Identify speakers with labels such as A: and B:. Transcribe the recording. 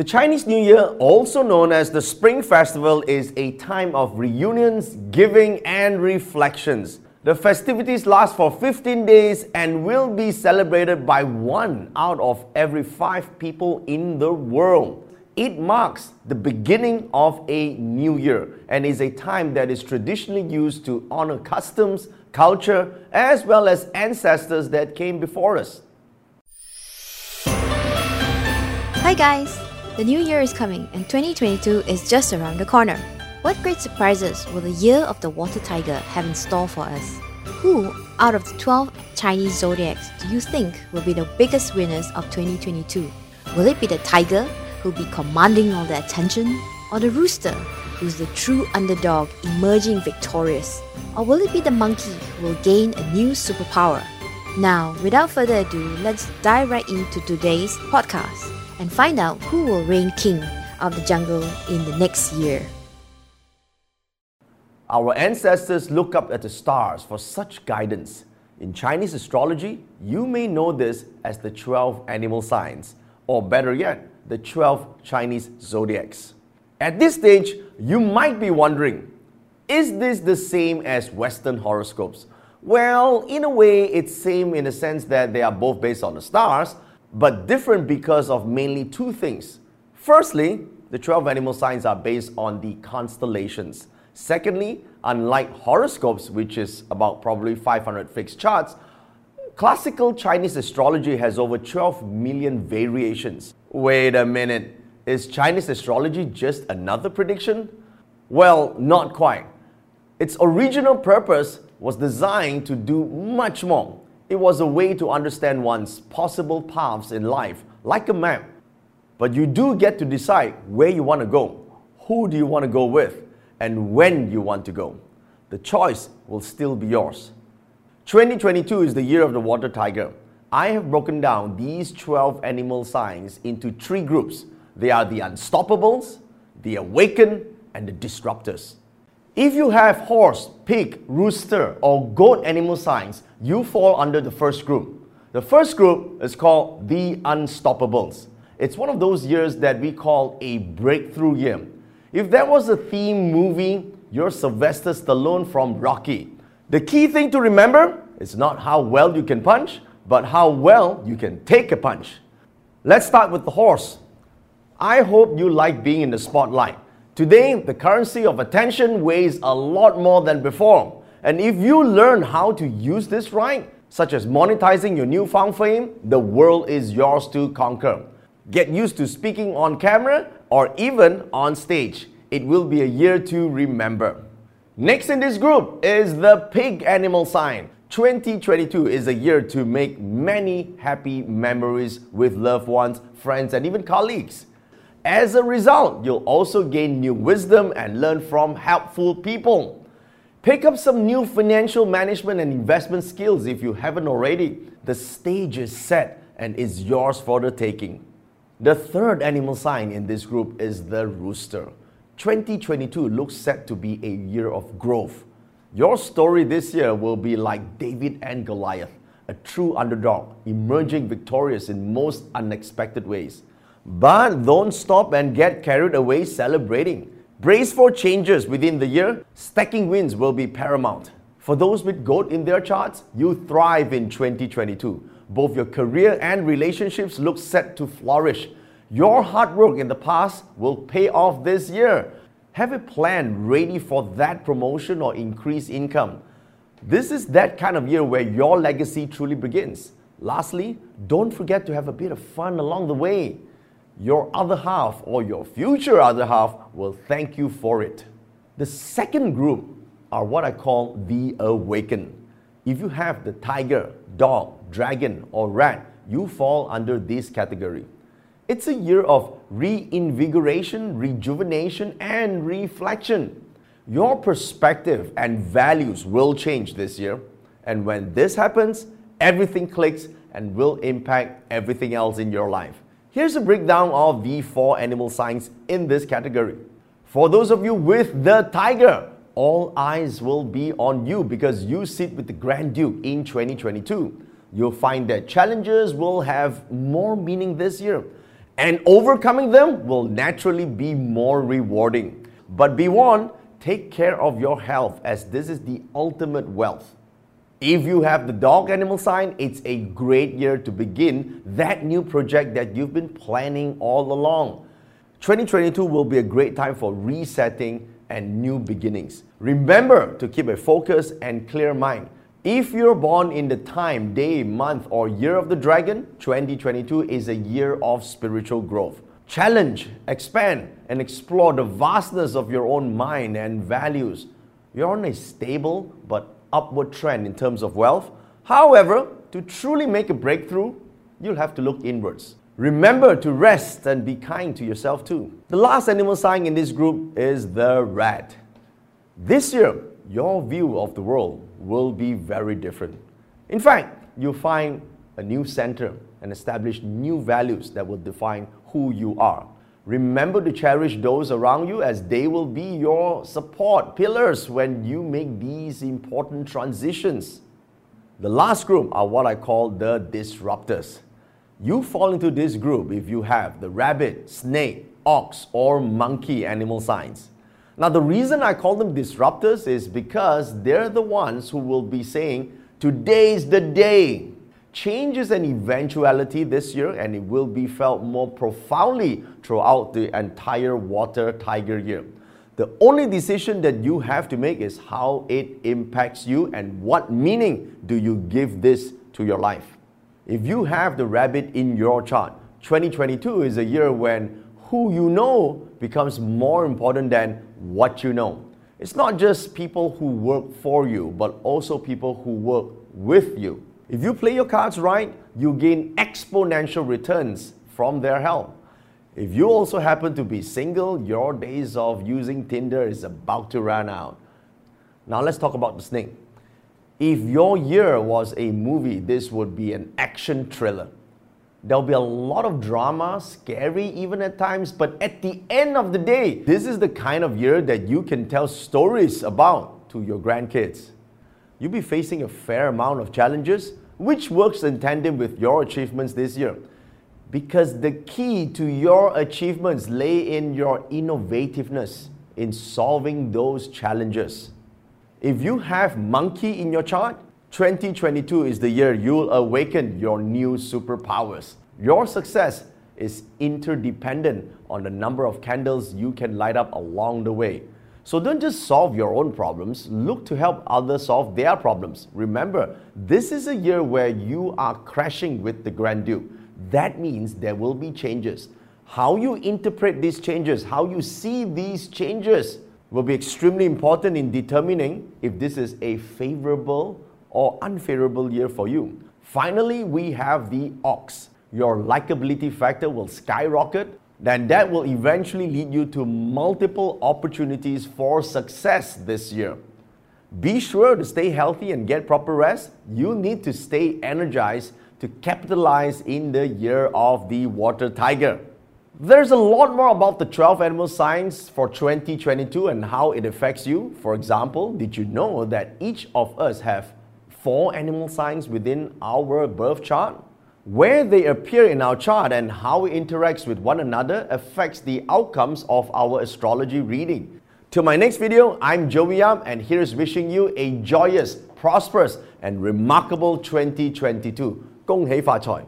A: The Chinese New Year, also known as the Spring Festival, is a time of reunions, giving, and reflections. The festivities last for 15 days and will be celebrated by one out of every five people in the world. It marks the beginning of a new year and is a time that is traditionally used to honor customs, culture, as well as ancestors that came before us.
B: Hi, guys! The new year is coming and 2022 is just around the corner. What great surprises will the year of the water tiger have in store for us? Who, out of the 12 Chinese zodiacs, do you think will be the biggest winners of 2022? Will it be the tiger, who'll be commanding all the attention, or the rooster, who's the true underdog emerging victorious? Or will it be the monkey who will gain a new superpower? Now, without further ado, let's dive right into today's podcast and find out who will reign king of the jungle in the next year.
A: Our ancestors look up at the stars for such guidance. In Chinese astrology, you may know this as the 12 animal signs, or better yet, the 12 Chinese zodiacs. At this stage, you might be wondering is this the same as Western horoscopes? Well, in a way, it's same in the sense that they are both based on the stars, but different because of mainly two things. Firstly, the 12 animal signs are based on the constellations. Secondly, unlike horoscopes, which is about probably 500 fixed charts, classical Chinese astrology has over 12 million variations. Wait a minute, is Chinese astrology just another prediction? Well, not quite. Its original purpose was designed to do much more. It was a way to understand one's possible paths in life, like a map. But you do get to decide where you want to go, who do you want to go with, and when you want to go. The choice will still be yours. 2022 is the year of the water tiger. I have broken down these 12 animal signs into three groups. They are the unstoppables, the awakened, and the disruptors. If you have horse, pig, rooster, or goat animal signs, you fall under the first group. The first group is called the Unstoppables. It's one of those years that we call a breakthrough year. If there was a theme movie, you're Sylvester Stallone from Rocky. The key thing to remember is not how well you can punch, but how well you can take a punch. Let's start with the horse. I hope you like being in the spotlight. Today, the currency of attention weighs a lot more than before. And if you learn how to use this right, such as monetizing your newfound fame, the world is yours to conquer. Get used to speaking on camera or even on stage. It will be a year to remember. Next in this group is the pig animal sign. 2022 is a year to make many happy memories with loved ones, friends, and even colleagues. As a result, you'll also gain new wisdom and learn from helpful people. Pick up some new financial management and investment skills if you haven't already. The stage is set and is yours for the taking. The third animal sign in this group is the rooster. 2022 looks set to be a year of growth. Your story this year will be like David and Goliath, a true underdog, emerging victorious in most unexpected ways. But don't stop and get carried away celebrating. Brace for changes within the year. Stacking wins will be paramount. For those with gold in their charts, you thrive in 2022. Both your career and relationships look set to flourish. Your hard work in the past will pay off this year. Have a plan ready for that promotion or increased income. This is that kind of year where your legacy truly begins. Lastly, don't forget to have a bit of fun along the way your other half or your future other half will thank you for it. The second group are what I call the awakened. If you have the tiger, dog, dragon, or rat, you fall under this category. It's a year of reinvigoration, rejuvenation, and reflection. Your perspective and values will change this year. And when this happens, everything clicks and will impact everything else in your life. Here's a breakdown of the four animal signs in this category. For those of you with the tiger, all eyes will be on you because you sit with the Grand Duke in 2022. You'll find that challenges will have more meaning this year. And overcoming them will naturally be more rewarding. But be warned, take care of your health as this is the ultimate wealth. If you have the dog animal sign, it's a great year to begin that new project that you've been planning all along. 2022 will be a great time for resetting and new beginnings. Remember to keep a focus and clear mind. If you're born in the time, day, month, or year of the dragon, 2022 is a year of spiritual growth. Challenge, expand, and explore the vastness of your own mind and values. You're on a stable but upward trend in terms of wealth. However, to truly make a breakthrough, you'll have to look inwards. Remember to rest and be kind to yourself too. The last animal sign in this group is the rat. This year, your view of the world will be very different. In fact, you'll find a new center and establish new values that will define who you are. Remember to cherish those around you as they will be your support pillars when you make these important transitions. The last group are what I call the disruptors. You fall into this group if you have the rabbit, snake, ox, or monkey animal signs. Now, the reason I call them disruptors is because they're the ones who will be saying, Today's the day. Change is an eventuality this year and it will be felt more profoundly throughout the entire water tiger year. The only decision that you have to make is how it impacts you and what meaning do you give this to your life. If you have the rabbit in your chart, 2022 is a year when who you know becomes more important than what you know. It's not just people who work for you, but also people who work with you. If you play your cards right, you gain exponential returns from their help. If you also happen to be single, your days of using Tinder is about to run out. Now let's talk about the snake. If your year was a movie, this would be an action thriller. There'll be a lot of drama, scary even at times, but at the end of the day, this is the kind of year that you can tell stories about to your grandkids. You'll be facing a fair amount of challenges, which works in tandem with your achievements this year. Because the key to your achievements lay in your innovativeness in solving those challenges. If you have monkey in your chart, 2022 is the year you'll awaken your new superpowers. Your success is interdependent on the number of candles you can light up along the way. So don't just solve your own problems, look to help others solve their problems. Remember, this is a year where you are crashing with the Grand Duke. That means there will be changes. How you interpret these changes, how you see these changes, will be extremely important in determining if this is a favorable or unfavorable year for you. Finally, we have the ox. Your likability factor will skyrocket, then that will eventually lead you to multiple opportunities for success this year. Be sure to stay healthy and get proper rest. You need to stay energized to capitalize in the year of the water tiger. There's a lot more about the 12 animal signs for 2022 and how it affects you. For example, did you know that each of us have four animal signs within our birth chart? Where they appear in our chart and how it interacts with one another affects the outcomes of our astrology reading. Till my next video, I'm Joey Yap and here is wishing you a joyous, prosperous and remarkable 2022. Gong hei fa choi.